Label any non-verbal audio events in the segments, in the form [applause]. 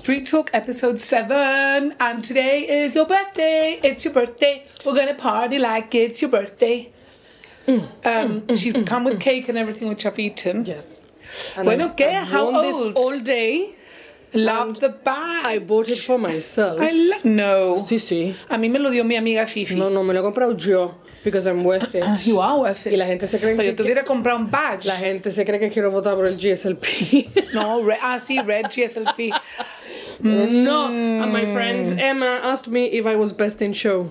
Street Talk episode 7. And today is your birthday. It's your birthday. We're going to party like it's your birthday. Mm, um, mm, mm, she's come with cake and everything, which I've eaten. Yeah. Bueno, ¿qué? How worn this old? all day. Love the bag. I bought it for myself. I lo- no. Sí, sí. A mí me lo dio mi amiga Fifi. No, no, me lo he comprado yo. Because I'm worth ah, it. You are worth it. Y la gente se cree Pero que- yo te hubiera comprado un badge. La gente se cree que quiero votar por el GSLP. No, re- ah, sí, Red GSLP. [laughs] no. And my friend mm. Emma asked me if I was best in show.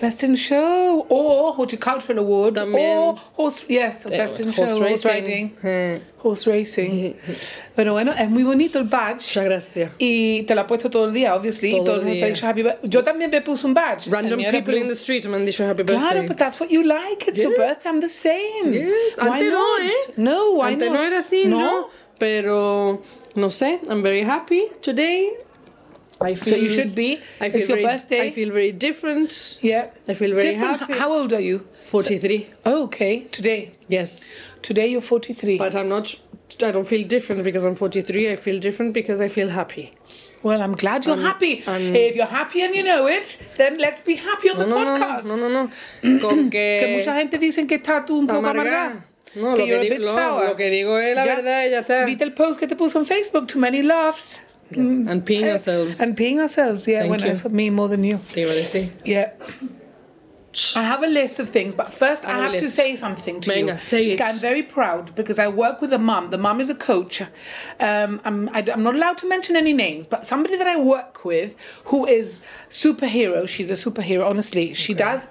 Best in Show or Horticultural Award También. or horse yes uh, Best in Show horse riding [laughs] horse racing pero bueno es muy bonito el badge Muchas gracias. y te lo ha puesto todo el día obviously y Todo todo el mundo te ha dicho happy birthday yo también me puse un badge Random El mío era people in the street me han dicho happy birthday. Claro, but that's what you like. It's your birthday. I'm the same. Yes. Why Antes no, not? ¿eh? No, why Antes not? no era así, ¿no? Pero, no sé, I'm very happy today. I feel, So you should be. I feel it's your very, birthday. I feel very different. yeah. I feel very Different. happy. How old are you? 43. Oh, okay. Today. Yes. Today you're 43. But I'm not, I don't feel different because I'm 43. I feel different because I feel happy. well, I'm glad you're Um, happy. and- if you're happy and you know it, then let's be happy on the No, no, no, podcast. no, no, no. [clears throat] Con Que que... mucha gente dicen que está tú un poco amargada. No, que lo que, digo, bit no, sour. lo que digo es la Ya- verdad ya está. ¿Viste el post que te puso en Facebook? Too many laughs. And peeing ourselves. And peeing ourselves. Yeah, Thank bueno, you. eso me more than you. Te iba a decir. Yeah. I have a list of things, but first I Have a have to say something to Venga, you. say it. I'm very proud because I work with a mum. The mum is a coach. Um, I'm, I, am not allowed to mention any names, but somebody that I work with who is superhero. She's a superhero. Honestly, she does.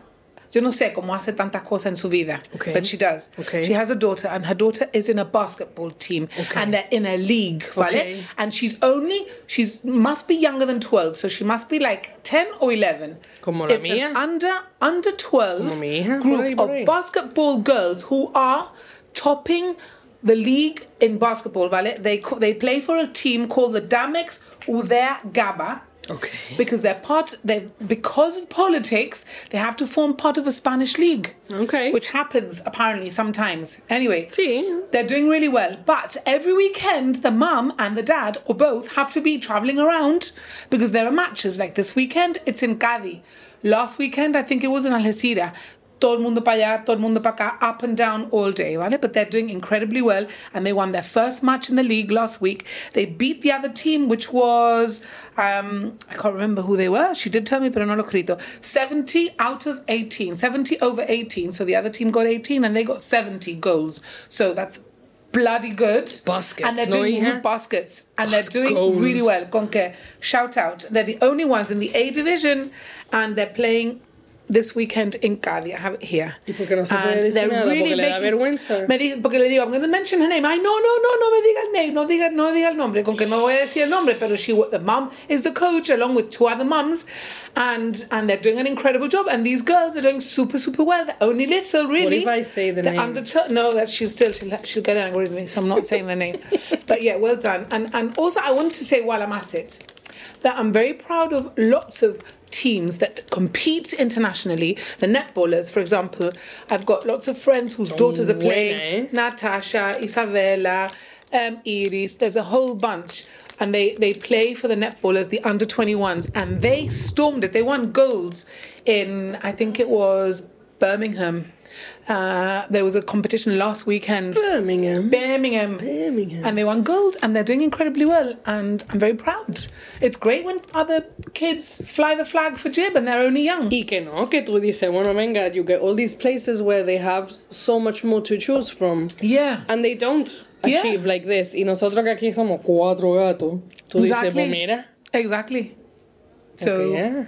Yo no sé cómo hace tantas cosas en su vida, Okay. but she does. Okay. She has a daughter, and her daughter is in a basketball team, Okay. and they're in a league, ¿vale? And she's only she's must be younger than twelve, so she must be like ten or eleven. Como la it's an under under 12 Como mi hija, por group ahí, por of basketball girls who are topping the league in basketball, ¿vale? They they play for a team called the Damex Uder Gaba. Okay. Because they're part, they because of politics, they have to form part of a Spanish league. Okay. Which happens apparently sometimes. Anyway, Sí. they're doing really well. But every weekend, the mum and the dad, or both, have to be traveling around because there are matches. Like this weekend, it's in Cadiz. Last weekend, I think it was in Algeciras. Todo el mundo para allá, todo el mundo para acá, up and down all day, ¿vale? But they're doing incredibly well, and they won their first match in the league last week. They beat the other team, which was um, I can't remember who they were. She did tell me, pero no lo escrito. 70 out of 18, 70 over 18. So the other team got 18, and they got 70 goals. So that's bloody good. Baskets, and they're no, doing hija? baskets, and they're doing Goals. really well. Con que shout out, they're the only ones in the A division, and they're playing. This weekend in Cádiz, I have it here. ¿Y por qué no se And puede um, decir they're nada? Porque le da vergüenza. Me di- porque le digo, I'm going to mention her name. Ay, no, no, no, no me diga el name, no diga, no diga el nombre, con que no voy a decir el nombre, pero she, the mum is the coach along with two other mums, and and they're doing an incredible job. And these girls are doing super, super well. They're only little, really. if I say the They're name? Under no, that's she'll still she'll, she'll get angry with me, so I'm not saying the name. [laughs] But yeah, well done. And and also I wanted to say while I'm at it that I'm very proud of lots of teams that compete internationally. The netballers, for example, I've got lots of friends whose daughters are playing. eh? Natasha, Isabella, um, Iris. There's a whole bunch. And they, they play for the netballers, the under 21s, and they stormed it. They won golds in, I think it was Birmingham. Uh, there was a competition last weekend. Birmingham. Birmingham. Birmingham. And they won gold and they're doing incredibly well. And I'm very proud. It's great when other kids fly the flag for Gib and they're only young. Y que no, que tú dices, bueno, venga, you get all these places where they have so much more to choose from. Yeah. And they don't Yeah. achieve like this. Y nosotros que aquí somos cuatro gatos. Tú dices, Exactly. pues mira. Exactly. So, que yeah.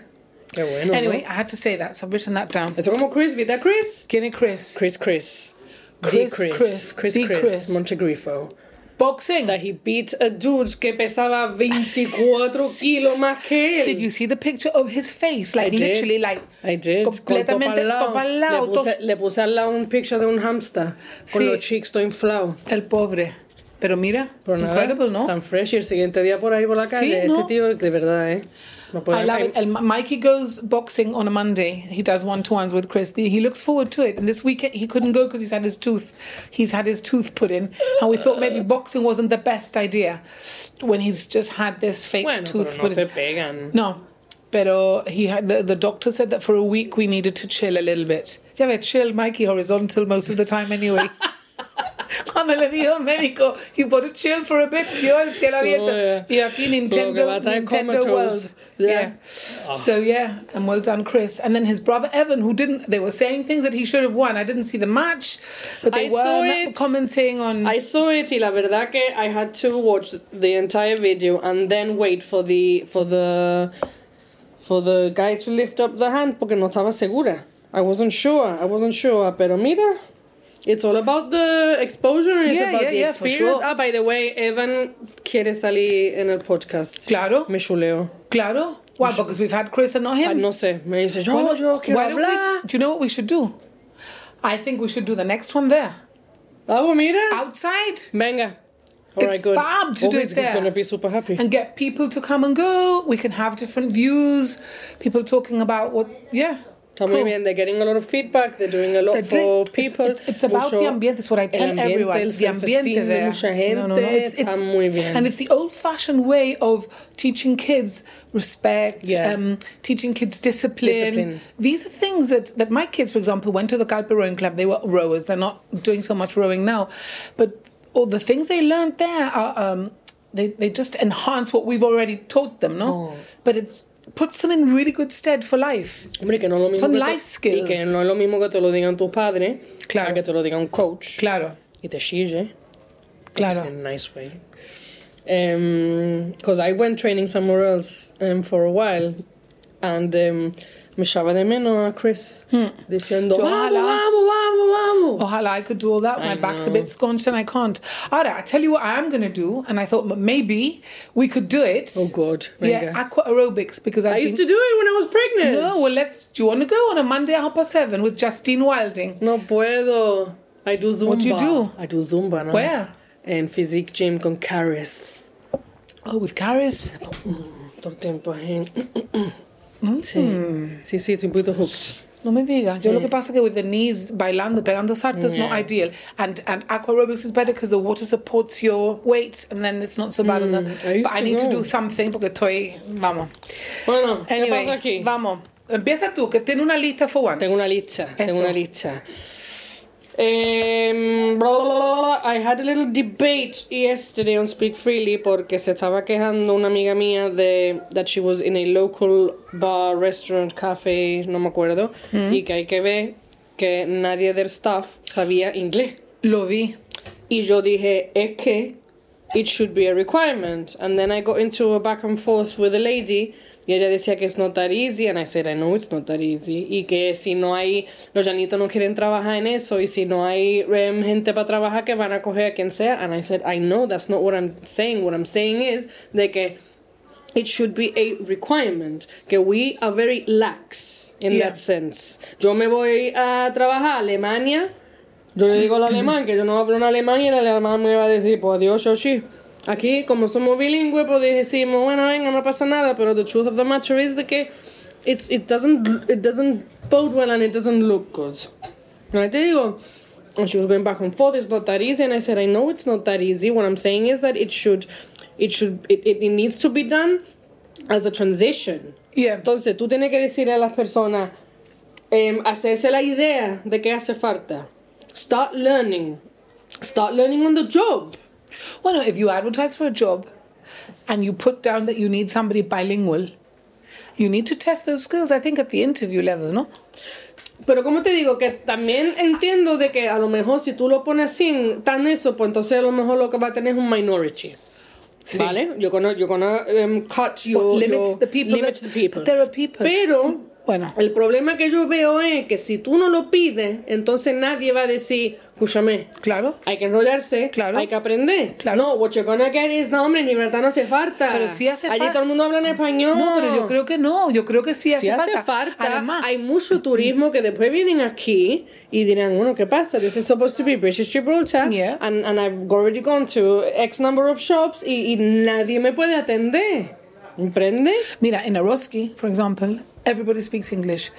Qué bueno. anyway, ¿no? I had to say that. So I've written that down. Eso como Chris, ¿viste a Chris? Guinea Chris. Chris, Chris. Chris, Chris. Chris, Chris, the Chris. Chris. Montegrifo. Boxing. That he beat a dude que pesaba 24 [laughs] kilos más que él. Did you see the picture of his face? Like I did. literally, like I did. Completamente topa al lado. topa al lado, Le, puse, le puse al lado un picture de un hamster con los cheeks todo inflados. el pobre. Pero mira, Pero nada, incredible, ¿no? Tan fresh y el siguiente día por ahí por la calle. ¿no? Este tío, de verdad, ¿eh? No I love it. And Mikey goes boxing on a Monday. He does one to ones with Chris. He looks forward to it. And this weekend he couldn't go because he's had his tooth. He's had his tooth put in, and we thought maybe boxing wasn't the best idea when he's just had this fake Bueno, tooth pero no put se in. pegan. No. Pero he had the, the doctor said that for a week we needed to chill a little bit. Ya ve, chill, Mikey, horizontal most of the time anyway. [laughs] Cuando le dijo al médico, you gotta chill for a bit, vio el cielo abierto. Oh, yeah. Y aquí Nintendo, Nintendo. World. Yeah. Yeah. Uh-huh. So yeah, and well done, Chris. And then his brother Evan, who didn't, they were saying things that he should have won. I didn't see the match, but they I saw were it. commenting on. I saw it y la verdad que I had to watch the entire video and then wait for the for the for the guy to lift up the hand porque no estaba segura. I wasn't sure. I wasn't sure. Pero mira, it's all about the exposure it's Yeah, about yeah, the yeah, experience. sure. Ah, by the way, Evan quiere salir en el podcast. Claro. Me chuleo. Claro. Why? Because we've had Chris and not him. Ah, no sé. Me dice, yo, Why don't- yo quiero why don't we- do you know what we should do? I think we should do the next one there. Vamos, mira. Outside. Venga. All It's right, good. fab to oh, do he's, it there. He's going to be super happy. and get people to come and go. We can have different views. People talking about what, yeah. Muy cool. They're getting a lot of feedback. They're doing a lot They're for doing- people. It's, it's about Mucho- the ambiente. It's what I tell ambiente, everyone. el The ambiente there. mucha gente No, no, no. It's, it's, muy bien. And it's the old-fashioned way of teaching kids respect, Yeah. um, teaching kids discipline. Discipline. These are things that, that my kids, for example, went to the Calpe Rowing Club. They were rowers. They're not doing so much rowing now. But all the things they learned there are... Um, they, they just enhance what we've already taught them, no? Oh. But it's puts them in really good stead for life. Hombre, que no es lo mismo Son que life te, skills. Y que no es lo mismo que te lo digan tus padres Claro. a que te lo diga un coach Claro, y te chille. claro. In a nice way. Because I went training somewhere else um, for a while and um, me echaba de menos a Chris diciendo, Yo, vamos, vamos, vamos, vamos. I could do all that. My I back's a bit scrunched and I can't. Alright, I tell you what I am going to do. And I thought maybe we could do it. Oh, God. Yeah, aqua aerobics because I've I used to do it when I was pregnant. No, well, let's. Do you want to go on a Monday at half past seven with Justine Wilding? No puedo. I do Zumba. What do you do? I do Zumba, ¿no? Where? En Physique Gym con Caris. Oh, with Caris. Todo el tiempo. Mm. Sí. sí, sí, estoy un poquito hooked. No me diga. Yo lo que pasa que with the knees bailando, pegando saltos, is not ideal. And and aqua aerobics is better because the water supports your weight, and then it's not so bad on the. Mm, I but I need to do something porque estoy. Vamos. Bueno, ¿qué Anyway, pasa aquí? vamos. Empieza tú, que tiene una lista for once. Tengo una lista, tengo una lista. Em, bla, bla, bla, bla, bla. I had a little debate yesterday on Speak Freely porque se estaba quejando una amiga mía de that she was in a local bar, restaurant, cafe, no me acuerdo, mm. y que hay que ver que nadie del staff sabía inglés. Lo vi. Y yo dije, es que it should be a requirement. And then I got into a back and forth with a lady y ella decía que it's not that easy. And I said, I know it's not that easy. Y que si no hay, los llanitos no quieren trabajar en eso. Y si no hay gente para trabajar que van a coger a quien sea. And I said, I know that's not what I'm saying. What I'm saying is de que it should be a requirement. Que we are very lax in Yeah. that sense. Yo me voy a trabajar a Alemania. Yo le digo al alemán que yo no hablo en alemán y el alemán me va a decir, pues adiós, Yoshi. Aquí, como somos bilingües, pues decimos, bueno, venga, no pasa nada, pero the truth of the matter is de que it's, it, doesn't, it doesn't bode well and it doesn't look good. I te digo, and she was going back and forth, it's not that easy, and I said, I know it's not that easy. What I'm saying is that it should, it should, it, it, it needs to be done as a transition. Yeah. Entonces, tú tienes que decirle a las personas, em, hacerse la idea de que hace falta. Start learning. Start learning on the job. Well, no, if you advertise for a job and you put down that you need somebody bilingual, you need to test those skills, I think, at the interview level, no? Pero como te digo, que también entiendo de que a lo mejor si tú lo pones así, tan eso, pues entonces a lo mejor lo que va a tener es un minority. Sí. ¿Vale? You're gonna, you're gonna um, cut your... limits your- the people. Limits that- the people. There are people. Pero Bueno, El problema que yo veo es que si tú no lo pides, entonces nadie va a decir, escúchame, claro. hay que enrollarse, Claro. hay que aprender. Claro. No, what you're gonna get is, no, hombre, en libertad no hace falta. Pero sí hace Allí fal- todo el mundo habla en español. No, pero yo creo que no. Yo creo que sí hace Si hace falta. falta, Además, hay mucho turismo que después vienen aquí y dirán, bueno, ¿qué pasa? This is supposed to be British Gibraltar Yeah. and, and I've already gone to X number of shops y, y nadie me puede atender. ¿Comprende? Mira, in Eroski, for example, everybody speaks English.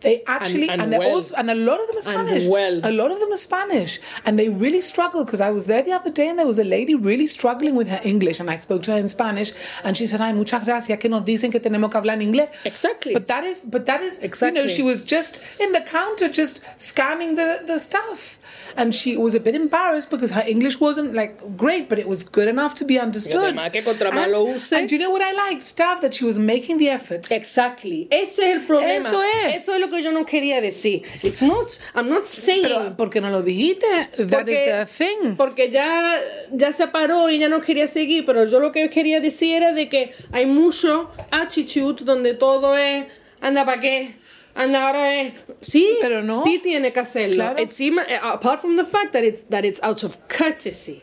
They actually, and and, they're well. also, and a lot of them are And Spanish. well. A lot of them are Spanish, and they really struggle. Because I was there the other day, and there was a lady really struggling with her English, and I spoke to her in Spanish, and she said, "Ay, muchas gracias, que nos dicen que tenemos que hablar en inglés." Exactly. But that is, but that is, exactly. you know, she was just in the counter, just scanning the the stuff, and she was a bit embarrassed because her English wasn't like great, but it was good enough to be understood. que contra and, lo use- and do you know what I liked, Tav? That she was making the effort. Exactly. Ese es el problema. Eso es. Eso es lo que yo no quería decir. It's not, I'm not saying... Pero, ¿por qué no lo dijiste? That is the thing. porque ya, ya se paró y ya no quería seguir, pero yo lo que quería decir era de que hay mucho attitude donde todo es, anda para qué, anda ahora es, sí, Pero no. sí tiene que hacerlo. Claro. It's ima- apart from the fact that it's, that it's out of courtesy.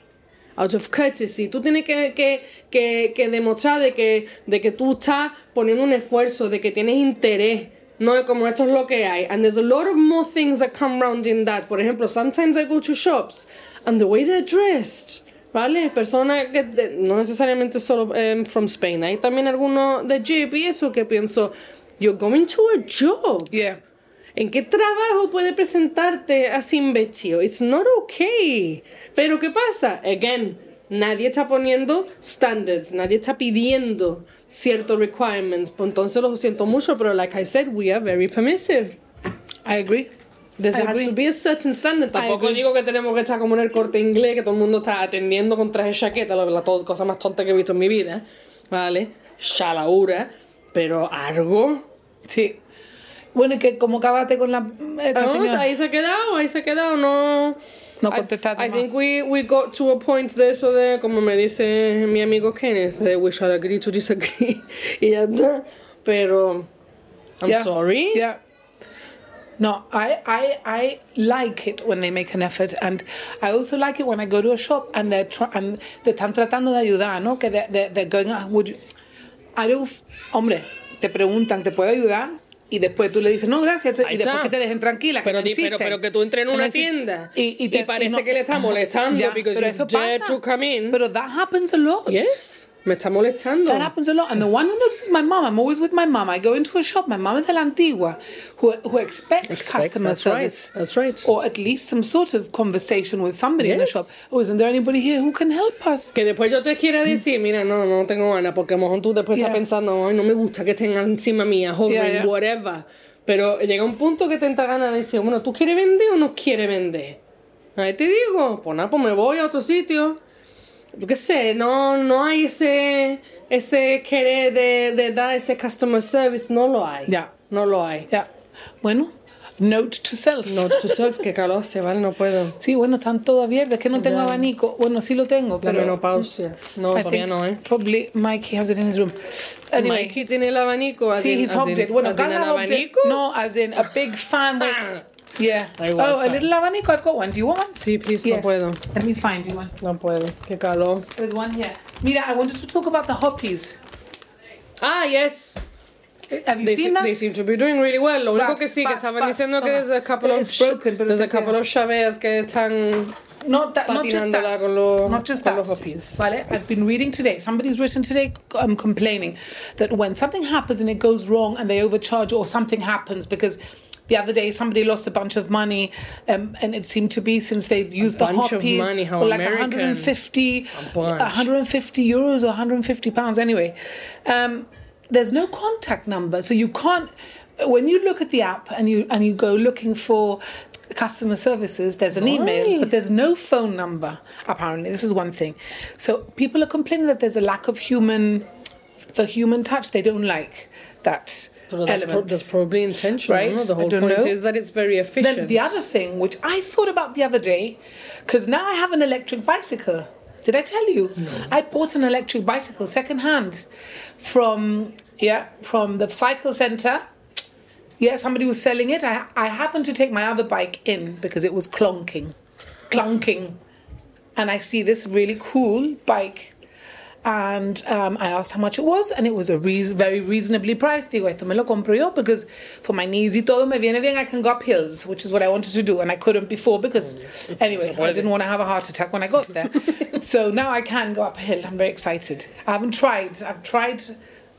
Out of courtesy. Tú tienes que, que, que, que demostrar de que, de que tú estás poniendo un esfuerzo, de que tienes interés. No es como esto es lo que hay. And there's a lot of more things that come round in that. Por ejemplo, sometimes I go to shops and the way they're dressed. ¿Vale? Personas que de- no necesariamente solo em, from Spain. Hay también algunos de Jeep y eso que pienso, you're going to a job. Yeah. ¿En qué trabajo puede presentarte así vestido? It's not okay. Pero ¿qué pasa? Again, nadie está poniendo standards, nadie está pidiendo ciertos requirements. Pues entonces lo siento mucho, pero like I said, we are very permissive. I agree. There has to be a certain standard. Tampoco digo que tenemos que estar como en el corte inglés, que todo el mundo está atendiendo con traje de chaqueta, la, la cosa más tonta que he visto en mi vida. ¿Vale? Shalaura. Pero algo. Sí. Bueno, y que como acabaste con la esta Ah, señora. ahí se ha quedado, ahí se ha quedado, no. No I- contestaste I, más. think we, we got to a point de eso de, como me dice mi amigo Kenneth, de we shall agree to disagree. [laughs] y ya está. Pero, I'm Yeah. sorry. Yeah. No, I, I, I like it when they make an effort, and I also like it when I go to a shop and they're try, and te están tratando de ayudar, ¿no? Que they're, they're, they're going, ah, would you, I don't, hombre, te preguntan, ¿te puedo ayudar? Y después tú le dices, no, gracias, y después está. que te dejen tranquila. que Pero, di- pero, pero que tú entres en Que una tienda y, y, te- parece no- que le está molestando because pero eso pasa. to come in. Pero that happens a lot. yes, me está molestando. That happens a lot. And the one who notices my mom, I'm always with my mom. I go into a shop, my mom is la antigua, who, who expects, Expects, customer that's right, service. that's right. Or at least some sort of conversation with somebody in the Yes. shop. Oh, isn't there anybody here who can help us? Que después yo te quiera decir, mira, no, no tengo ganas, porque a lo mejor tú después Yeah. estás pensando, ay, no me gusta que estén encima mía, hovering, Yeah, yeah. whatever. Pero llega un punto que te entra ganas de decir, bueno, ¿tú quieres vender o no quieres vender? Ahí te digo, pues nada, pues me voy a otro sitio. Yo qué sé, no, no hay ese, ese querer de, de dar ese customer service, no lo hay. Ya. No lo hay. Ya. Bueno, note to self. No, to self, que calor hace, ¿vale? No puedo. Sí, bueno, están todo abierto. Es que no tengo abanico. Bueno, sí lo tengo, La pero... menopausia. No, I todavía no, ¿eh? probably Mikey has it in his room. Anyway. Mikey tiene el abanico. in- he's hogged it. Bueno, as in abanico. No, as in a big fan. Ah. Yeah. Oh, a little abanico. I've got one. Do you want one? Sí, please, no Yes. puedo. Let me find you one. No puedo. Qué calor. There's one here. Mira, I wanted to talk about the hoppies. Ah, yes. Have you They, seen se- that? they seem to be doing really well. Lo único que sí, que estaban diciendo que there's a couple of... Broken, there's a couple of chaveas que están... Not that, not just that. lo- not just that. hoppies. Vale, I've been reading today. Somebody's written today um, complaining that when something happens and it goes wrong and they overcharge or something happens because the other day somebody lost a bunch of money um, and it seemed to be since they used the bunch of hoppies money, how or like American. 150 bunch. 150 euros or 150 pounds. Anyway um, there's no contact number so you can't when you look at the app and you and you go looking for customer services there's an email but there's no phone number apparently. This is one thing. So people are complaining that there's a lack of human the human touch. They don't like that Well, that's, pro- that's probably intentional. Right? No? The whole point know. is that it's very efficient. then the other thing, which I thought about the other day, because now I have an electric bicycle. Did I tell you? No. I bought an electric bicycle second hand from yeah from the cycle center Yeah, somebody was selling it. I I happened to take my other bike in because it was clonking, clunking, and I see this really cool bike. And um, I asked how much it was, and it was a reas very reasonably priced. Digo, esto me lo compro yo because for my knees y todo me viene bien. I can go up hills, which is what I wanted to do, and I couldn't before because, anyway, I didn't want to have a heart attack when I got there. [laughs] so now I can go up hill. I'm very excited. I haven't tried. I've tried.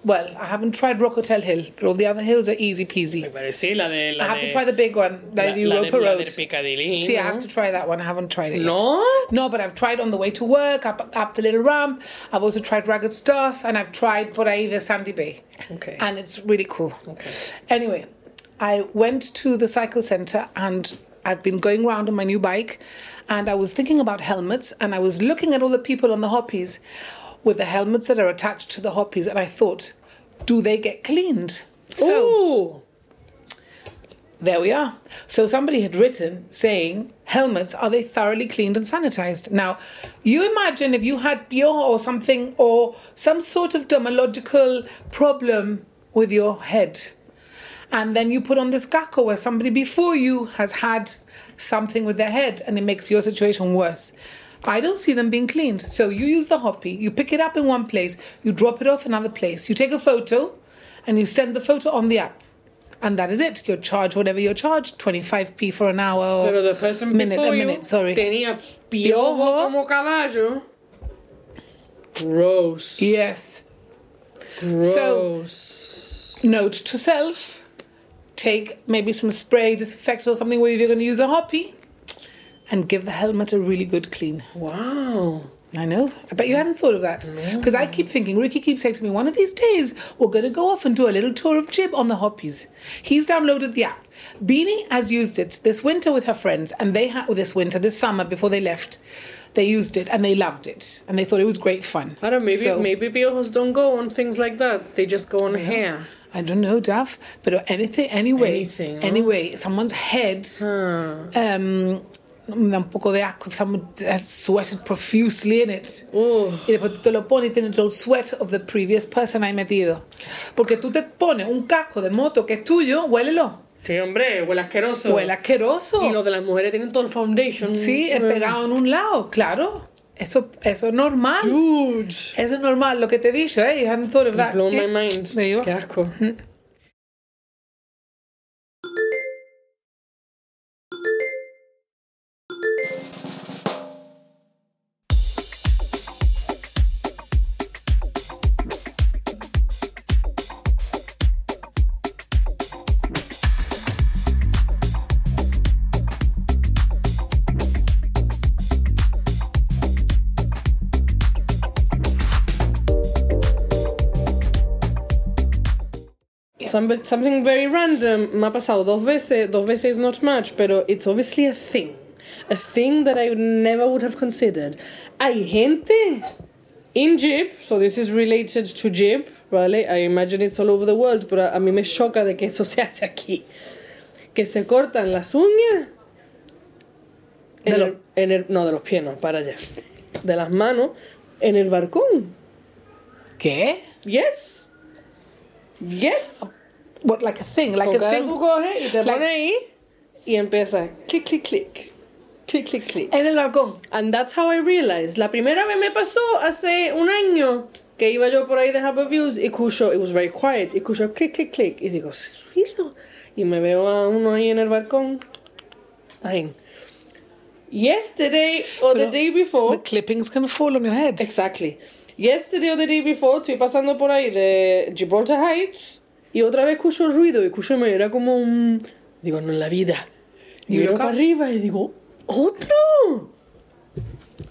Well, I haven't tried Rock Hotel Hill, but all the other hills are easy peasy. Sí, la de. La I have de, to try the big one, like la, the la Europa de, Road. See, I have to try that one. I haven't tried it yet. No? No, but I've tried on the way to work, up up the little ramp. I've also tried Ragged Staff, and I've tried por ahí the Sandy Bay. Okay. And it's really cool. Okay. Anyway, I went to the cycle center and I've been going around on my new bike and I was thinking about helmets and I was looking at all the people on the hoppies with the helmets that are attached to the hoppies and I thought, do they get cleaned? So Ooh. there we are. So somebody had written saying, helmets, are they thoroughly cleaned and sanitized? Now, you imagine if you had pure or something or some sort of dermatological problem with your head. And then you put on this gacko where somebody before you has had something with their head and it makes your situation worse. I don't see them being cleaned. So you use the hoppy, you pick it up in one place, you drop it off another place, you take a photo and you send the photo on the app. And that is it. You're charged whatever you're charged, 25p for an hour or Pero the person minute, before a you minute, sorry. tenía piojo como caballo. Gross. Yes. Gross. Note to self, take maybe some spray, disinfectant or something where you're going to use a hoppy and give the helmet a really good clean. wow. I know. I bet you hadn't thought of that. Because I keep thinking, Ricky keeps saying to me, one of these days we're going to go off and do a little tour of Gib on the Hoppies. He's downloaded the app. Beanie has used it this winter with her friends, and they had, well, this winter, this summer before they left, they used it and they loved it. And they thought it was great fun. I don't know, maybe So- maybe piojos don't go on things like that. They just go on hair. I don't know, Duff, but anything, anyway, Anything, huh? anyway, someone's head, um, me da un poco de asco, someone has sweated profusely in it. Y después tú te lo pones y tienes el sweat of the previous person ahí metido. Porque tú te pones un casco de moto que es tuyo, huélelo. Sí, hombre, huele asqueroso. Huele asqueroso. Y los de las mujeres tienen todo el foundation. Sí, es pegado en un lado, claro. Eso, eso es normal. Dude. Eso es normal, lo que te he dicho, eh? You hadn't thought of that. Blown my mind. Qué asco. Some- something very random me ha pasado dos veces, dos veces not much, pero it's obviously a thing. A thing that I never would have considered. Hay gente in Jib, so this is related to Jib, ¿vale? I imagine it's all over the world, pero a mí me choca de que eso se hace aquí. Que se cortan las uñas. En De lo- el- en el- no, de los pies, no, para allá. De las manos en el balcón. ¿Qué? Yes. Yes. What, like a thing, like Con a thing. tú coges y te Like- pones ahí y empieza clic, clic, clic. Clic, clic, clic. En el balcón. And that's how I realized. La primera vez me pasó hace un año que iba yo por ahí de Harbour Views y escucho, it was very quiet, y escucho clic, clic, clic. Y digo, ¿se ruido? Y me veo a uno ahí en el balcón. Ahí. Yesterday or the day before. The clippings can fall on your head. Exactly. Yesterday or the day before, estoy pasando por ahí de Gibraltar Heights y otra vez escucho el ruido y escúchame, era como un... Digo, no en la vida. Y You miro para arriba y digo, ¡otro!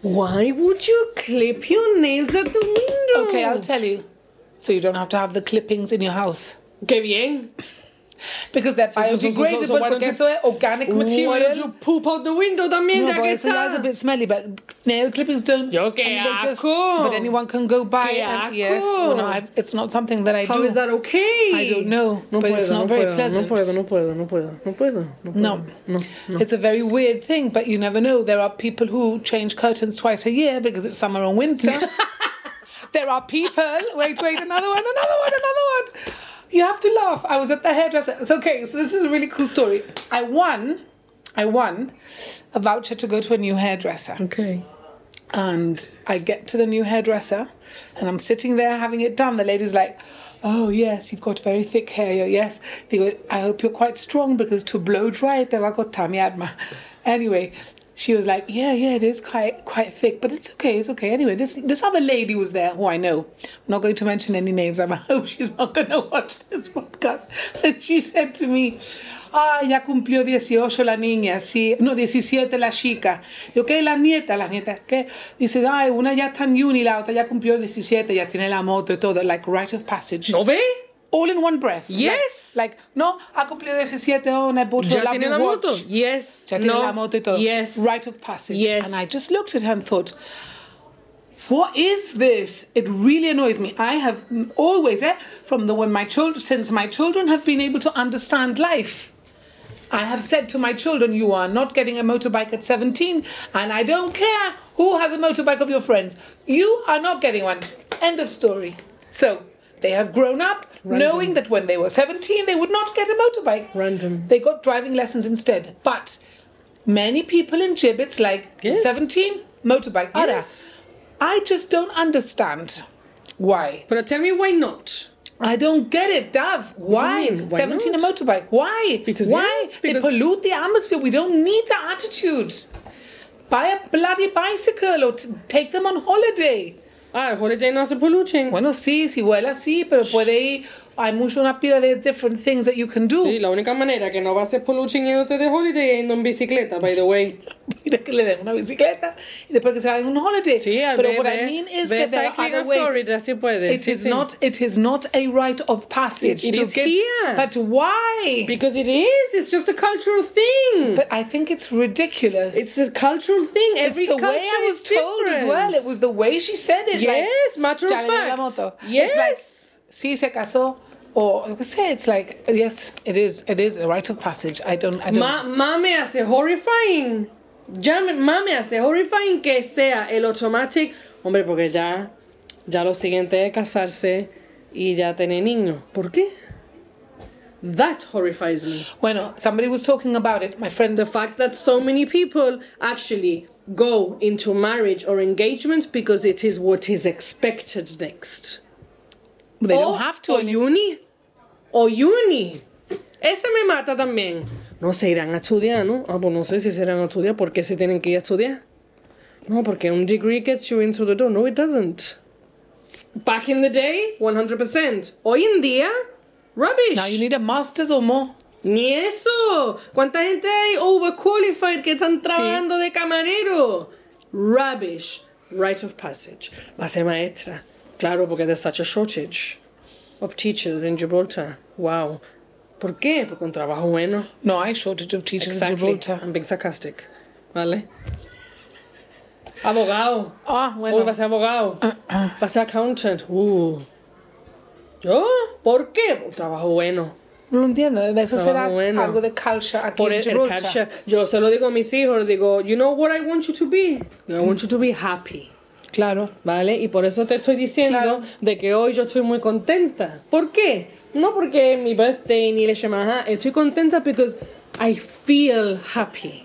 Why would you clip your nails at the window? Okay, I'll tell you. So you don't have to have the clippings in your house. ¡Qué bien! Because they're so- so- so- biodegradable, so why don't porque eso es eh, organic Why material. don't you poop out the window también, No, ya but que eso ya is está? a bit smelly, but nail clippings don't. Yo, I mean, they asco. but anyone can go buy Qué and yes, well, no. I, it's not something that I How do. is that okay? I don't know, No but puedo, it's not no very puedo, pleasant. No puedo, no puedo, no puedo, no puedo. No, puedo. No. no, no. It's a very weird thing, but you never know. There are people who change curtains twice a year because it's summer and winter. [laughs] there are people. Wait, wait, another one, another one, another one. You have to laugh. I was at the hairdresser. It's okay. So this is a really cool story. I won. I won a voucher to go to a new hairdresser. Okay. And I get to the new hairdresser and I'm sitting there having it done. The lady's like, Oh, yes, you've got very thick hair. Yes. They go, I hope you're quite strong because to blow dry it, te va a costar mi alma. Anyway, she was like, Yeah, yeah, it is quite quite thick, but it's okay, it's okay. Anyway, this this other lady was there who I know. I'm not going to mention any names. I hope [laughs] she's not going to watch this podcast. And she said to me, Ah, ya cumplió 18 la niña, sí, no, 17 la chica. Yo, ¿qué? Las nietas, las nietas, ¿qué? Dice, ay, una ya está en uni, la otra ya cumplió 17, ya tiene la moto y todo, like rite of passage. ¿No ve? All in one breath. Yes. Like, like, no, ha cumplido 17, oh, and I bought her a ¿Ya tiene la watch. moto? Yes. Ya no. la moto y todo. Yes. Rite of passage. Yes. And I just looked at her and thought, what is this? It really annoys me. I have always, eh, from the when my children, since my children have been able to understand life, I have said to my children, you are not getting a motorbike at 17, and I don't care who has a motorbike of your friends. You are not getting one. End of story. So they have grown up knowing that when they were 17, they would not get a motorbike. Random. They got driving lessons instead. But many people in gibbets, like Yes. 17, motorbike. Yes. I just don't understand why. But tell me why not? I don't get it, Dav. Why? Why 17 not? a motorbike. Why? Because why? yes, because- they pollute the atmosphere. We don't need that attitude. Buy a bloody bicycle or t- take them on holiday. Ah, holiday no hace pollution. Bueno, sí, si vuela sí, pero puede ir. Hay mucho una pila de different things that you can do. Sí, la única manera que no va a ser pollution yéndote de holiday yendo en bicicleta, by the way. [laughs] Mira que le den una bicicleta y después que se vayan a un holiday. Sí, pero what I mean is que there are other ways. Florida, sí puede. It sí, is sí. not. It is not a rite of passage. It to is give- here. But why? Because it is. It's just a cultural thing. but I think it's ridiculous. it's a cultural thing. Every it's the culture way I was told as different. well. It was the way she said it. Yes, like, matter of "Ya le di la fact. moto." Yes. It's like, sí, se casó. Or you could say it's like, yes, it is. It is a rite of passage. I don't. I don't. Ma, ma me hace horrifying. Ya ma me hace horrifying que sea el automatic. Hombre, porque ya, ya lo siguiente es casarse y ya tener niños. ¿Por qué? That horrifies me. bueno, somebody was talking about it. My friend, The fact that so many people actually go into marriage or engagement because it is what is expected next. They o, don't have to. O uni. O uni. Ese me mata también. No se irán a estudiar, ¿no? Ah, pues no sé si se irán a estudiar. ¿Por qué se tienen que ir a estudiar? No, porque un degree gets you into the door. No, it doesn't. Back in the day, 100%. Hoy en día, rubbish. Now you need a master's or more. Ni eso. ¿Cuánta gente hay overqualified que están trabajando de camarero? Rubbish. Rite of passage. Va a ser maestra. Claro, porque there's such a shortage of teachers in Gibraltar. Wow. ¿Por qué? Porque un trabajo bueno. No, I shortage of teachers in Gibraltar. I'm being sarcastic. ¿Vale? Abogado. Ah, bueno. va a ser abogado. Va a ser accountant. Uh. ¿Yo? ¿Por qué? Un trabajo bueno. No lo entiendo. De eso Ah, será bueno. algo de culture aquí Por en el, el Gibraltar. culture. Yo se lo digo a mis hijos, digo, you know what I want you to be? I want you to be happy. Claro. ¿Vale? Y por eso te estoy diciendo Claro. de que hoy yo estoy muy contenta. ¿Por qué? No porque mi birthday ni le llama, estoy contenta because I feel happy.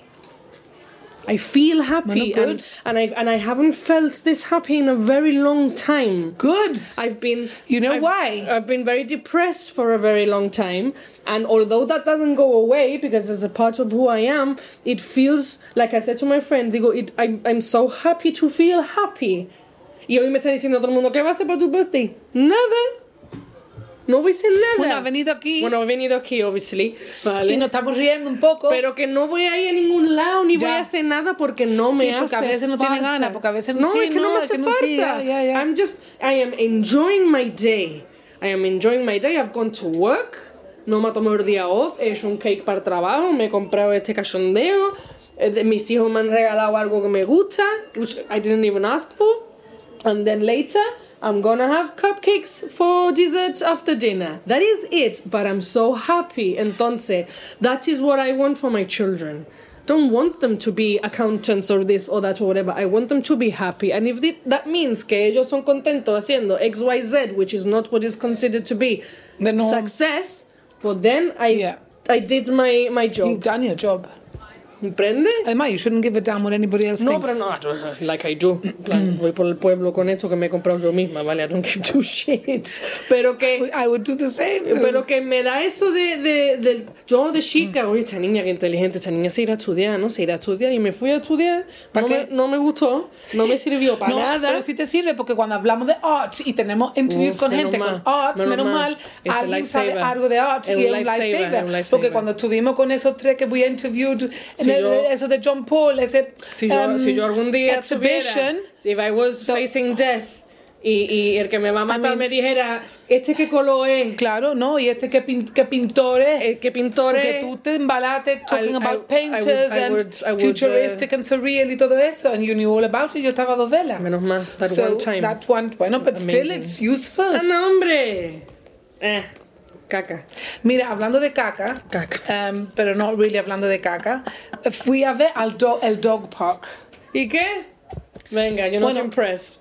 I feel happy. And, and, I, and I haven't felt this happy in a very long time. Good. I've been. You know I've- why? I've been very depressed for a very long time, and although that doesn't go away because it's a part of who I am, it feels like I said to my friend, digo, it, I'm, I'm so happy to feel happy. Y hoy me está diciendo todo el mundo, ¿qué vas a hacer para tu birthday? Nada. No voy a hacer nada. Bueno, ha venido aquí Bueno, he venido aquí, obviously. Vale. y nos estamos riendo un poco. Pero que no voy a ir a ningún lado ni voy Ya. a hacer nada porque no me Sí, hace porque a veces no tiene falta. ganas, porque a veces no, sí, es que no, no, me es hace que no, falta. sí, ya, ya, ya. I'm just I am enjoying my day. I am enjoying my day. I've gone to work. No me ha tomado el día off. He hecho un cake para el trabajo. Me he comprado este cachondeo. De- Mis hijos me han regalado algo que me gusta, which I didn't even ask for. And then later, I'm gonna have cupcakes for dessert after dinner. That is it. But I'm so happy. Entonces, that is what I want for my children. don't want them to be accountants or this or that or whatever. I want them to be happy. And if that means que ellos son contentos haciendo X, Y, Z, which is not what is considered to be The success, but then I Yeah. I did my, my job. You've done your job. ¿Prende? Además, you shouldn't give a damn what anybody else No, thinks. pero no, like I do. Voy por el pueblo con esto que me he comprado yo misma, ¿vale? I don't give two shits. Pero que, I would do the same. pero que me da eso de, de, del- yo de chica, oye, esta niña que inteligente, esta niña se irá a estudiar, ¿no? Se irá a estudiar y me fui a estudiar. ¿Para No me, qué? no me gustó, no me sirvió para no, nada. pero sí te sirve porque cuando hablamos de art y tenemos interviews Uf, con gente mal, con art, menos menos, mal. mal, alguien sabe algo de art Es y es un lifesaver, lifesaver. Porque cuando estuvimos con esos tres que we interviewed, en Si yo- eso de John Paul, ese Si yo, um, si yo algún día exhibition, tuviera, if I was facing death y, y el que me va a matar mean- me dijera, ¿este qué color es? claro, ¿no? Y este que, pin, que pintor es. ¿El qué pintor Porque tú te embalaste talking I- about I- would- painters I and would- I would, futuristic and surreal y todo eso, and you knew all about it. Yo estaba a dos velas. Menos mal, that so one time. that one, bueno, but still Amazing. it's useful. ¡Ah, no, hombre! Eh, caca. Mira, hablando de caca, Caca. um, pero no really hablando de caca, fui a ver al do- el dog park. ¿Y qué? Venga, yo no Bueno, soy impressed.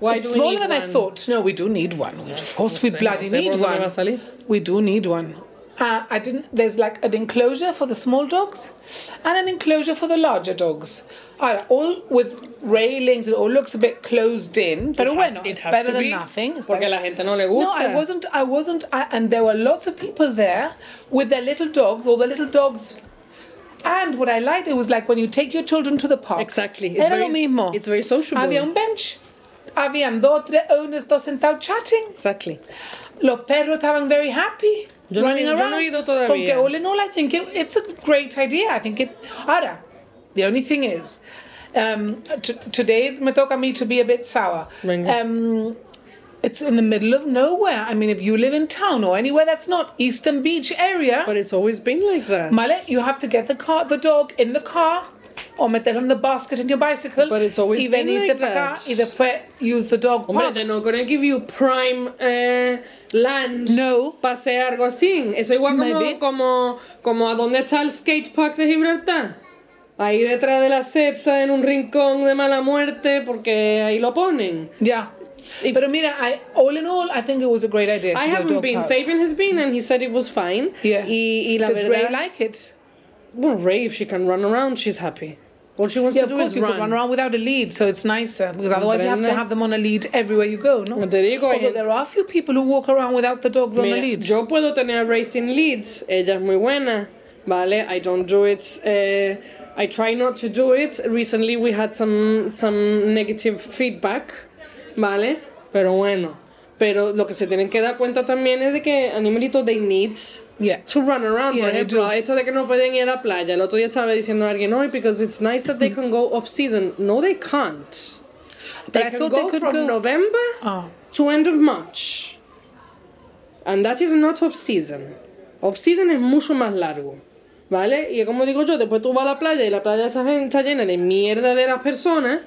Why It's do we smaller than I thought. No, we do need one. We- Of course, we bloody need one. va a salir. We do need one. Uh, I didn't. There's like an enclosure for the small dogs, and an enclosure for the larger dogs. All with railings. It all looks a bit closed in, but It has- bueno, it it's better than be, nothing. It's porque better- la gente no le No. I wasn't. I wasn't. I, and there were lots of people there with their little dogs. All the little dogs. And what I liked, it was like when you take your children to the park. Exactly. It's Era very- lo mismo. it's very sociable. Había un bench. Habían dos, tres owners, dos sentados chatting. Exactly. Los perros estaban very happy Yo no running he- yo no around. he ido todavía. Porque all in all, I think it, it's a great idea. I think it. Ahora, the only thing is, um, t- today's me toca me to be a bit sour. Um, it's in the middle of nowhere. I mean, if you live in town or anywhere that's not Eastern Beach area, But it's always been like that. Male, you have to get the car, the dog in the car, or meterlo in the basket in your bicycle. But it's always y been venirte like para acá that. y después use the dog Hombre, park. they're not gonna give you prime eh, land No. para hacer algo así. Eso igual como, Maybe. como, como a dónde está el skate park de Gibraltar. Ahí detrás de la Cepsa, en un rincón de mala muerte, porque ahí lo ponen. Yeah. If- Pero mira, I, all in all, I think it was a great idea. I haven't been. park. Fabian has been, and he said it was fine. Yeah. Y, y la Does verdad, Ray like it? well, Ray, if she can run around, she's happy. All she wants Yeah, to of do course is you run. could run around without a lead, so it's nicer because otherwise you have to have them on a lead everywhere you go, no? Te digo, Although gente- there are a few people who walk around without the dogs on a lead. yo puedo tener racing leads, ella es muy buena, ¿vale? I don't do it, eh, I try not to do it. Recently we had some, some negative feedback, ¿vale? Pero bueno, pero lo que se tienen que dar cuenta también es de que animalitos they need Yeah. to run around. Yeah, Por they ejemplo, do. esto de que no pueden ir a la playa. El otro día estaba diciendo a alguien, no, because it's nice that they can go off season. No, they can't. They But I can thought go they could from go- November Oh. to end of March. And that is not off season. Off season es mucho más largo. ¿Vale? Y como digo yo, después tú vas a la playa y la playa está, está llena de mierda de las personas.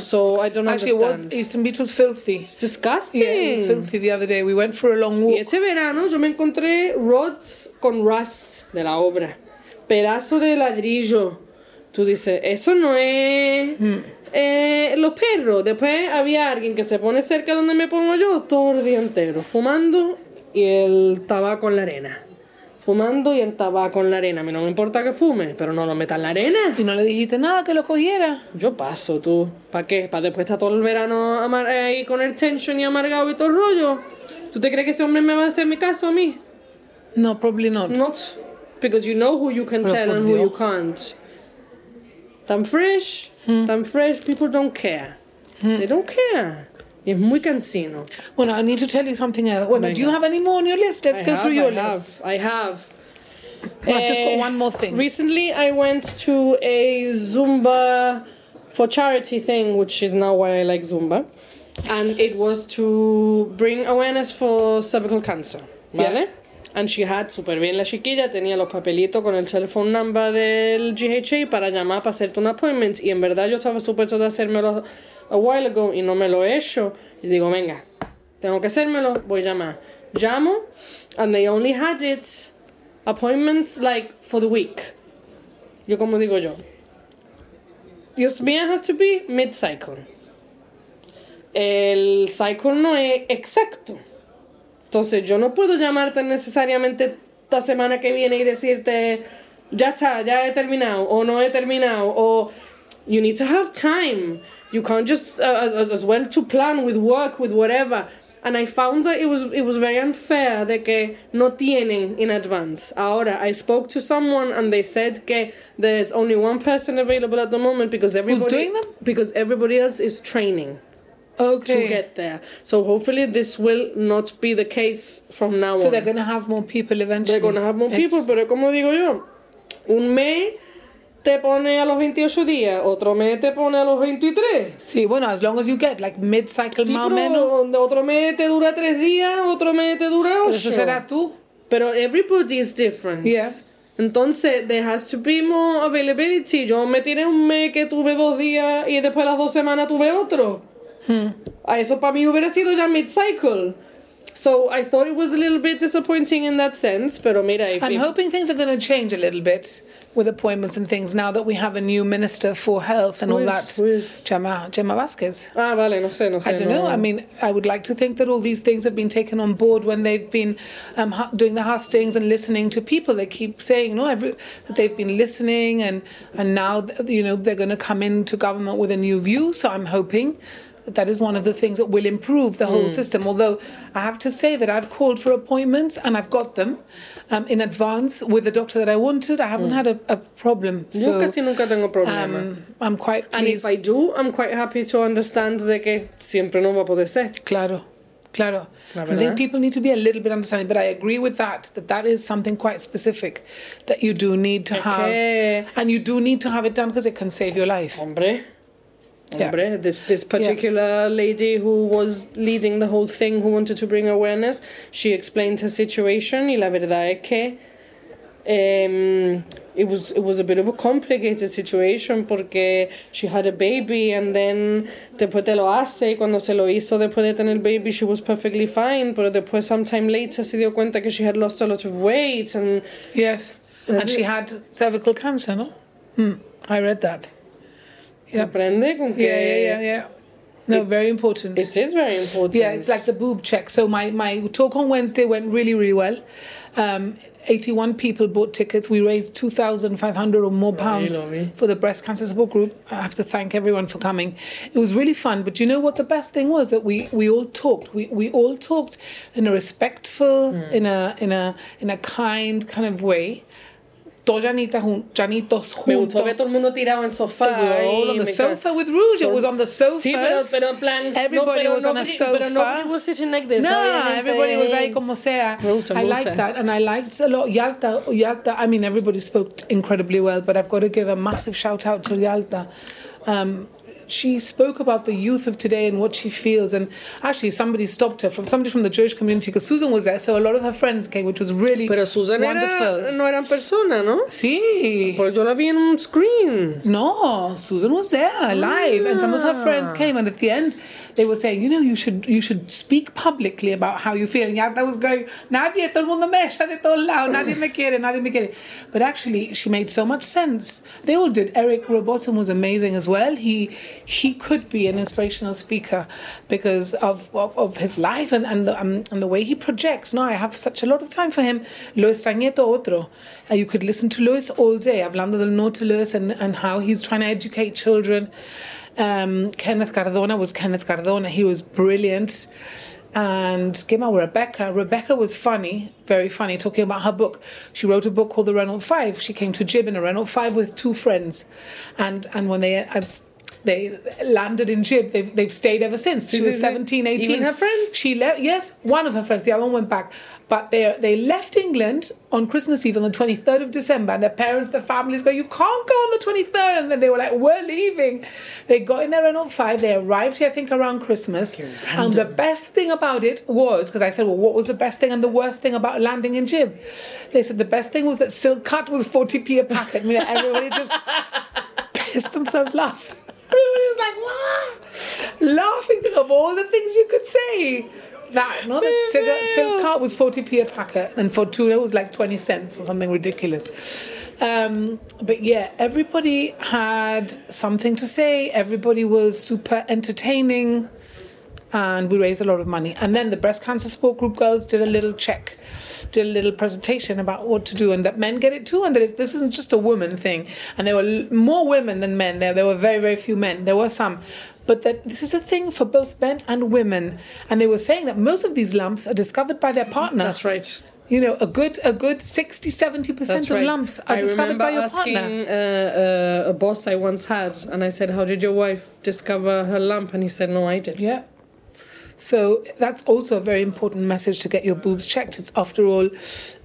So I don't Hmm. Actually, it was understand. Eastern Beach was filthy. It's disgusting. Yeah, it was filthy the other day. We went for a long Y walk. este verano yo me encontré rods con rust de la obra. Pedazo de ladrillo. Tú dices, eso no es eh, los perros. Después había alguien que se pone cerca donde me pongo yo todo el día entero, fumando y el tabaco en la arena. Fumando y el tabaco en la arena. A mí no me importa que fume, pero no lo metas en la arena. Y no le dijiste nada que lo cogiera. Yo paso, tú. ¿Para qué? ¿Para después estar todo el verano amar- ahí con el tension y amargado y todo el rollo? ¿Tú te crees que ese hombre me va a hacer mi caso a mí? No, probably not. Not because you know who you can Pero tell and who you can't. Tan fresh, Hmm. tan fresh, people don't care. They don't care. Es muy cansino. Bueno, I need to tell you something else. Bueno, do you have any more on your list? Let's I go have, through your I have, list. I have. I've just got Eh, one more thing. Recently, I went to a Zumba for charity thing, which is now why I like Zumba, and it was to bring awareness for cervical cancer. ¿Vale? And she had super bien la chiquilla, tenía los papelitos con el telephone number del GHA para llamar para hacerte un appointment. Y en verdad yo estaba supuesto de hacérmelo a while ago y no me lo he hecho. Y digo, venga, tengo que hacérmelo, voy a llamar. Llamo, and they only had it appointments like for the week. yo como digo yo, your smear has to be mid-cycle. El cycle no es exacto. Entonces yo no puedo llamarte necesariamente esta semana que viene y decirte, ya está, ya he terminado, o no he terminado, o you need to have time. You can't just uh, as, as well to plan with work, with whatever. And I found that it was it was very unfair de que no tienen in advance. Ahora, I spoke to someone and they said que there's only one person available at the moment because everybody doing them? because everybody else is training Okay. to get there. So hopefully this will not be the case from now so on. they're going to have more people eventually. They're gonna have more It's- people, pero como digo yo, un mes te pone a los 28 días, otro mes te pone a los 23. Sí, bueno, as long as you get like mid-cycle Sí, más o menos. pero otro mes te dura 3 días, otro mes te dura 8. Pero eso será tú. Pero everybody is different. Yeah. Entonces, there has to be more availability. Yo me tiré un mes que tuve dos días y después las dos semanas tuve otro. Hmm. Eso para mí hubiera sido ya mid-cycle. So I thought it was a little bit disappointing in that sense, pero mira, if, I'm if- hoping things are going to change a little bit with appointments and things now that we have a new minister for health and all is- that. who is- Gemma, Gemma Vasquez. Ah, vale, no sé, no sé. I don't no. know. I mean, I would like to think that all these things have been taken on board when they've been um, doing the hustings and listening to people. They keep saying, no, every, that they've been listening, and and now you know they're going to come into government with a new view. So I'm hoping. That is one of the things that will improve the whole system. Although I have to say that I've called for appointments and I've got them um, in advance with the doctor that I wanted. I haven't had a, a problem. So casi nunca tengo problema. um, I'm quite and if. I do, I'm quite happy to understand de que siempre no va a poder ser. Claro, claro. I think people need to be a little bit understanding, but I agree with that. That that is something quite specific that you do need to have, and you do need to have it done because it can save your life. Hombre. Yeah. This this particular lady who was leading the whole thing, who wanted to bring awareness, she explained her situation. Y la verdad es que um, it was it was a bit of a complicated situation porque she had a baby and then después te lo hace cuando se lo hizo después de tener el baby she was perfectly fine, pero después sometime later se dio cuenta que she had lost a lot of weight and Yes, and she had cervical cancer, no? Hmm. I read that. Yeah. aprende con que Yeah, yeah, yeah, yeah. No, very important. it is very important. Yeah, it's like the boob check. So my, my talk on Wednesday went really, really well. Um, 81 people bought tickets. We raised 2,500 or more pounds lovely. for the breast cancer support group. I have to thank everyone for coming. It was really fun. But you know what? The best thing was that we, we all talked. We, we all talked in a respectful, in a in a in a kind kind of way. Todos Janita Janitos Me gustó ver todo el mundo tirado en el sofá. All on the sofa with Rouge. It was on the sofa. Sí, pero, pero en plan. Everybody no, was on a sofa. Pero nobody was sitting like this. No, obviamente. everybody was ahí como sea. Me gusta, I me liked gusta. that, and I liked a lot. Yalta, Yalta. I mean, everybody spoke incredibly well, but I've got to give a massive shout out to Yalta. Um, she spoke about the youth of today and what she feels, and actually, somebody stopped her from somebody from the Jewish community because Susan was there, so a lot of her friends came, which was really Pero Susan wonderful. era, no eran personas, ¿no? Sí. Porque yo la vi en un screen. No, Susan was there live, and some of her friends Ah. came. And at the end, they were saying, you know, you should you should speak publicly about how you feel. And Yalta was going, nadie, todo el mundo me echa de todos lados, nadie me quiere, nadie me quiere. But actually, she made so much sense. They all did. Eric Robotham was amazing as well. He he could be an inspirational speaker because of of, of his life and and the um, and the way he projects. Now I have such a lot of time for him. Lo extrañé todo otro. And you could listen to Lewis all day, hablando del Lewis and, and how he's trying to educate children. Um, Kenneth Cardona was Kenneth Cardona. He was brilliant. And came out Rebecca. Rebecca was funny, very funny, talking about her book. She wrote a book called The Renault Five. She came to Gib in a Renault Five with two friends, and and when they they landed in Gib, they've, they've stayed ever since. She was sí, sí. 17, 18. Even her friends? She left, yes, one of her friends, the other one went back. But they they left England on Christmas Eve on the 23rd of December, and their parents, their families go, You can't go on the 23rd. And then they were like, We're leaving. They got in their Renault 5, they arrived here, I think, around Christmas. And the best thing about it was, because I said, Well, what was the best thing and the worst thing about landing in Gib? They said the best thing was that Silk Cut was 40p a packet. I mean, everybody just [laughs] pissed themselves laughing. Everybody was like, wow, laughing of all the things you could say. that. No, that cigarette Silk Cut was 40p a packet, and for tuna it was like 20 cents or something ridiculous. Um, but yeah, everybody had something to say. Everybody was super entertaining, and we raised a lot of money. And then the breast cancer support group girls did a little check, did a little presentation about what to do, and that men get it too, and that it's, this isn't just a woman thing. And there were more women than men. There, there were very, very few men. There were some. But that this is a thing for both men and women, and they were saying that most of these lumps are discovered by their partner. That's right. You know, a good a good 60 70 percent That's of right. lumps are I discovered by your asking partner. uh, uh, a boss I once had, and I said, "How did your wife discover her lump?" And he said, "No, I did." Yeah. So that's also a very important message to get your boobs checked. It's after all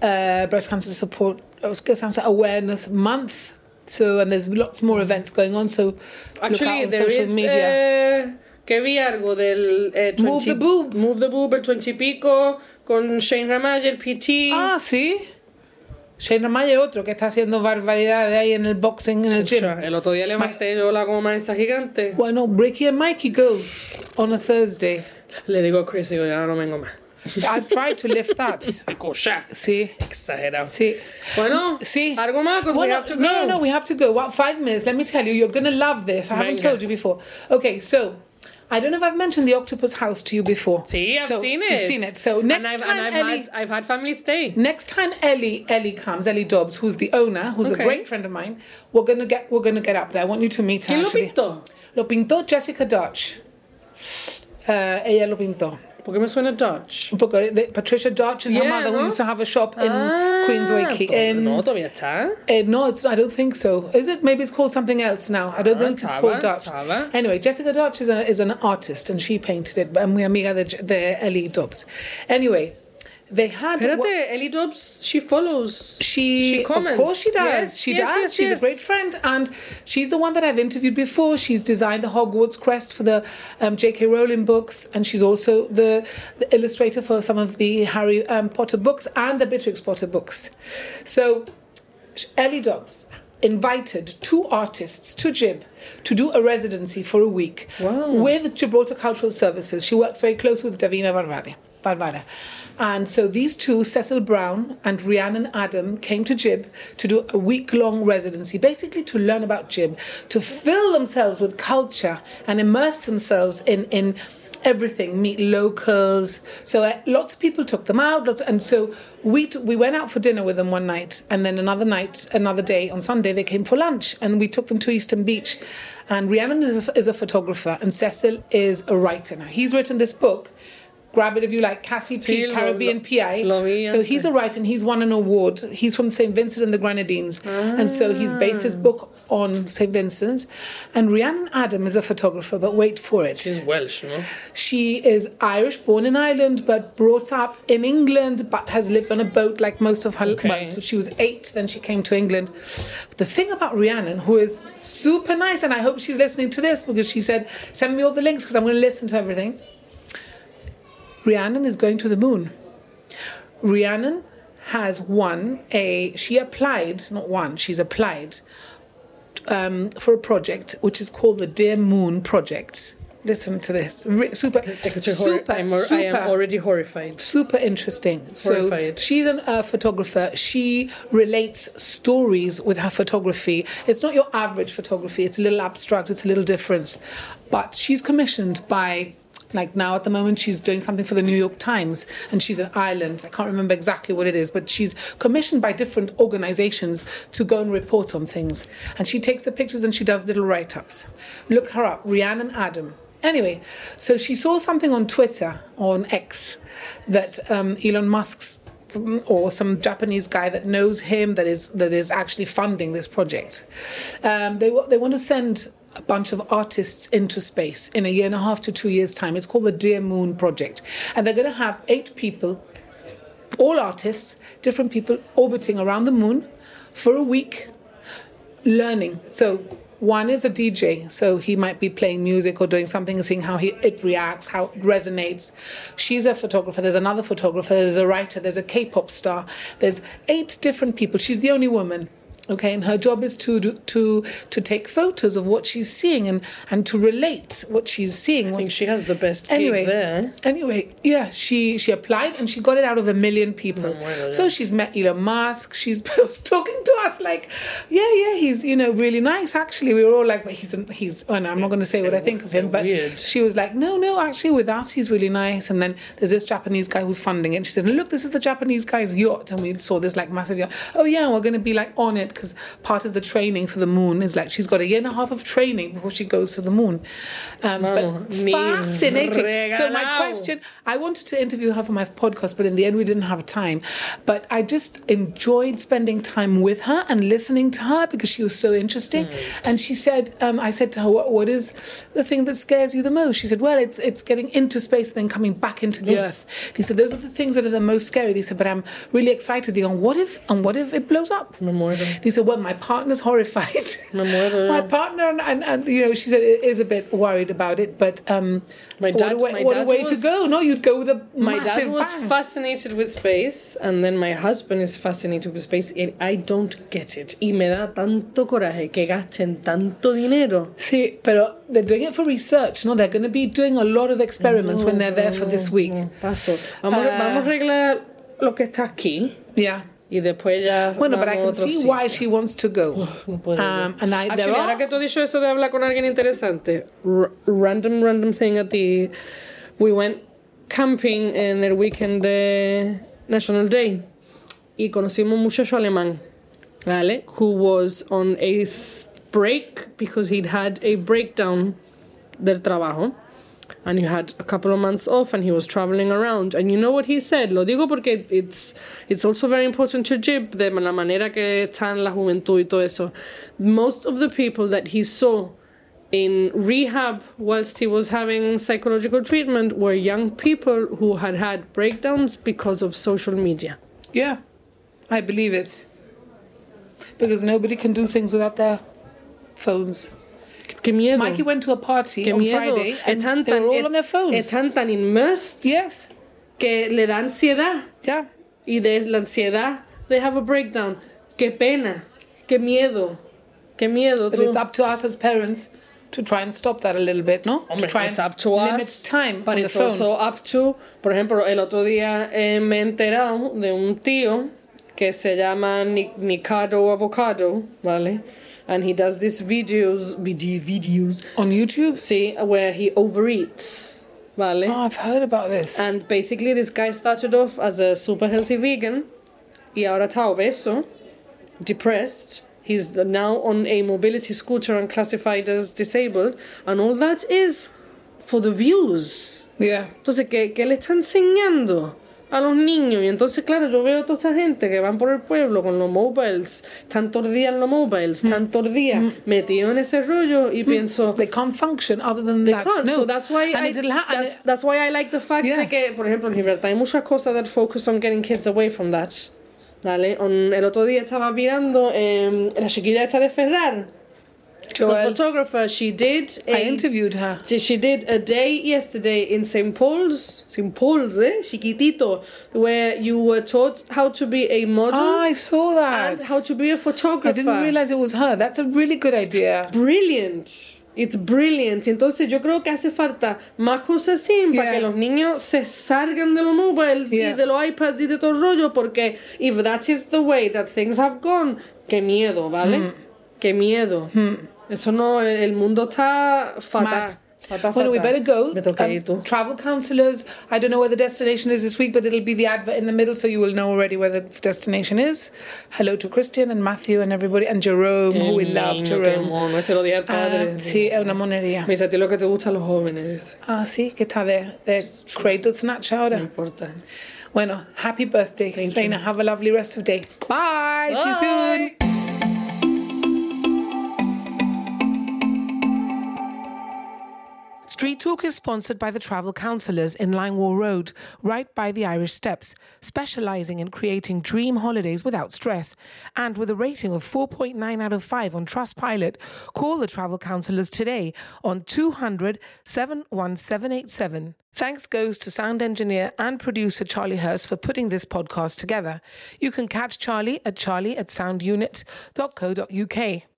uh, breast cancer support I was awareness month. So and there's lots more events going on. So look out Actually, on there social is. media. Uh, que vi algo del eh, 20, Move the boob. Move the boob, el 20 y pico, con Shane Ramaje, el PT. ah, sí. Shane Ramaya otro que está haciendo barbaridades ahí en el boxing en el gym. Pucha, el otro día levanté yo la goma esa gigante. Bueno, Ricky and Mikey go on a Thursday. [laughs] Le digo a Chris, digo, ya no vengo más. I've tried to lift that. [laughs] Cosa. Sí. Exagerado. Sí. Bueno, See, algo más, because we have to go. no, no, no, we have to go. What five minutes? Let me tell you, you're gonna love this. I haven't told you before. Okay, so I don't know if I've mentioned the Octopus House to you before. See, I've So, seen it. You've seen it. So next and I've, time and I've Ellie, had, I've had family stay. next time Ellie, Ellie comes, Ellie Dobbs, who's the owner, who's Okay. a great friend of mine. We're gonna get, we're gonna get up there. I want you to meet her. ¿Quién lo actually. pintó? Lo pintó Jessica Dutch. Uh, ella lo pintó. ¿Por qué me suena Dutch? Porque the- Patricia Dutch is her mother, ¿no? who used to have a shop in Ah, Queensway. to- In, no, todavía está. Uh, no, it's. I don't think so. Is it? Maybe it's called something else now. I don't Ah, think it's Tava, called Dutch. Tava. Anyway, Jessica Dutch is a, is an artist, and she painted it. And we amiga de, de Ellie Dobbs. Anyway, they had. Espérate, Ellie Dobbs, she follows. she, She of course she does. Yes, she yes, does. yes, she's a great friend, and she's the one that I've interviewed before. She's designed the Hogwarts crest for the um, J.K. Rowling books, and she's also the, the illustrator for some of the Harry um, Potter books and the Beatrix Potter books. So Ellie Dobbs invited two artists to Gib to do a residency for a week Wow. with Gibraltar Cultural Services. She works very close with Davina Barbara. Barbara. And so these two, Cecil Browne and Rhiannon Adam, came to Gib to do a week long residency, basically to learn about Gib, to fill themselves with culture and immerse themselves in, in everything, meet locals. So uh, lots of people took them out, lots, and so we t- we went out for dinner with them one night, and then another night, another day on Sunday they came for lunch, and we took them to Eastern Beach. And Rhiannon is a, is a photographer, and Cecil is a writer. Now he's written this book. Grab it if you like, Cassie P, lo- Caribbean PI. so he's a writer and he's won an award. He's from St. Vincent and the Grenadines. And so he's based his book on St. Vincent. And Rhiannon Adam is a photographer, but wait for it. She's Welsh, no? She is Irish, born in Ireland, but brought up in England, but has lived on a boat like most of her Okay. until she was eight. Then she came to England. The thing about Rhiannon, who is super nice, and I hope she's listening to this because she said, "Send me all the links because I'm going to listen to everything." Rhiannon is going to the moon. Rhiannon has won a. She applied, not won. She's applied um, for a project which is called the Dear Moon Project. Listen to this. Re- super, hor- super, I'm, or- I am already horrified. super interesting. So Horrified. she's a uh, photographer. She relates stories with her photography. It's not your average photography. It's a little abstract. It's a little different. But she's commissioned by. Like now, at the moment, she's doing something for the New York Times, and she's in Ireland. I can't remember exactly what it is, but she's commissioned by different organizations to go and report on things. And she takes the pictures and she does little write ups. Look her up, Rhiannon Adam. Anyway, so she saw something on Twitter, on X, that um, Elon Musk's or some Japanese guy that knows him that is that is actually funding this project. Um, they they want to send a bunch of artists into space in a year and a half to two years time. It's called the Dear Moon Project, and they're going to have eight people, all artists, different people orbiting around the moon for a week learning. So one is a DJ, so he might be playing music or doing something and seeing how he, it reacts, how it resonates. She's a photographer. There's another photographer. There's a writer. There's a K-pop star. There's eight different people. She's the only woman. Okay, and her job is to to to take photos of what she's seeing and and to relate what she's seeing. I what- think she has the best anyway, there. anyway, yeah, she she applied and she got it out of a million people. Oh, bueno, so she's met Elon Musk. She's [laughs] talking to us like, yeah, yeah, he's you know really nice. Actually, we were all like, but he's he's. Oh, well, I'm not going to say what I think of him, but Weird. she was like, no, no, actually, with us, he's really nice. And then there's this Japanese guy who's funding it. She said, look, this is the Japanese guy's yacht, and we saw this like massive yacht. Oh yeah, we're going to be like on it because part of the training for the moon is like she's got a year and a half of training before she goes to the moon. Um, Vamos, but fascinating. So my question, I wanted to interview her for my podcast, but in the end we didn't have time. But I just enjoyed spending time with her and listening to her because she was so interesting. And she said, um, I said to her, what, what is the thing that scares you the most? She said, well, it's it's getting into space and then coming back into the earth. He said, those are the things that are the most scary. He said, but I'm really excited. They go, what if, and what if it blows up? He said, well, my partner's horrified. Muero. my partner, and, and, and, you know, she said, is a bit worried about it, but um, My what a way, my what a dad way to go. No, you'd go with a My dad was bang. fascinated with space, and then my husband is fascinated with space, and I don't get it. Y me da tanto coraje que gasten tanto dinero. Sí, pero they're doing it for research, no? They're going to be doing a lot of experiments when they're there for this week. Paso. Vamos, Ah. vamos a arreglar lo que está aquí Yeah. Y después ya. Bueno, but I can see sitio. why she wants to go. [sighs] No puedo Um, and I, Actually, ahora que tú has dicho eso de hablar con alguien interesante, r- random, random thing at the. We went camping en el weekend de National Day y conocimos un muchacho alemán, ¿vale? Who was on a break because he'd had a breakdown del trabajo. And he had a couple of months off and he was traveling around. And you know what he said? Lo digo porque it's, it's also very important to Gib, de la manera que está en la juventud y todo eso. Most of the people that he saw in rehab whilst he was having psychological treatment were young people who had had breakdowns because of social media. Yeah, I believe it. Because nobody can do things without their phones. Qué miedo. Mikey went to a party Qué on miedo. Friday and Están they were all tan- on their phones. Están tan immersed yes, que le da ansiedad. yeah. y de la ansiedad they have a breakdown. Qué pena, qué miedo, qué miedo. But tú. it's up to us as parents to try and stop that a little bit, no? to Hombre, try it's and up to limit us, time but on the it's phone. also up to, por ejemplo, el otro día eh, me he enterado de un tío que se llama Ni- Nicado Avocado, ¿vale? And he does these videos, video, videos, on YouTube. see, where he overeats, ¿vale? Oh, I've heard about this. And basically, this guy started off as a super healthy vegan, y ahora está obeso, depressed. He's now on a mobility scooter and classified as disabled, and all that is for the views. yeah. Entonces, ¿qué, qué le está enseñando a los niños? Y entonces, claro, yo veo a toda esta gente que van por el pueblo con los mobiles, los días en los mobiles, todos los días metidos en ese rollo, y pienso, They can't function other than They that. can't. No. So that's why and I, it'll ha- and that's, that's why I like the fact Yeah. de que, por ejemplo, en Libertad hay muchas cosas that focus on getting kids away from that. ¿Vale? On- el otro día estaba mirando eh, la chiquilla esta de Ferrar, the Joel, photographer. She did a, I interviewed her. she did a day yesterday in St. Paul's, St. Paul's, eh, chiquitito, where you were taught how to be a model Oh, I saw that. and how to be a photographer. I didn't realize it was her. That's a really good idea. brilliant. It's brilliant. Entonces yo creo que hace falta más cosas así para que los niños se salgan de los mobiles Yeah. y de los iPads y de todo el rollo porque if that is the way that things have gone, qué miedo, ¿vale? Hmm. Qué miedo. Eso no, el mundo está fatal. Mad. Fatal, Bueno, we better go. Um, travel counselors. I don't know where the destination is this week, but it'll be the advert in the middle, so you will know already where the destination is. Hello to Christian and Matthew and everybody, and Jerome, who we love. Jerome. mono, ese lo dije al padre. Ah, sí, è una monería. Me dice a ti lo que te gusta a los jóvenes. Ah, sí, ¿qué tal de, de Cradle Snatch No ahora? importa. Bueno, happy birthday, Thank Reina. Have a lovely rest of day. Bye. See you soon. Street Talk is sponsored by the Travel Counsellors in Line Wall Road, right by the Irish Steps, specialising in creating dream holidays without stress. And with a rating of 4.9 out of 5 on Trustpilot, call the Travel Counsellors today on 200 71787. Thanks goes to sound engineer and producer Charlie Hurst for putting this podcast together. You can catch Charlie at charlie at soundunit.co.uk.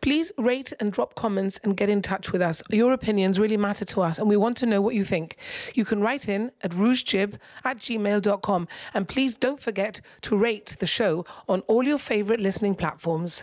Please rate and drop comments and get in touch with us. Your opinions really matter to us and we want to know what you think. You can write in at rougejib at gmail.com and please don't forget to rate the show on all your favorite listening platforms.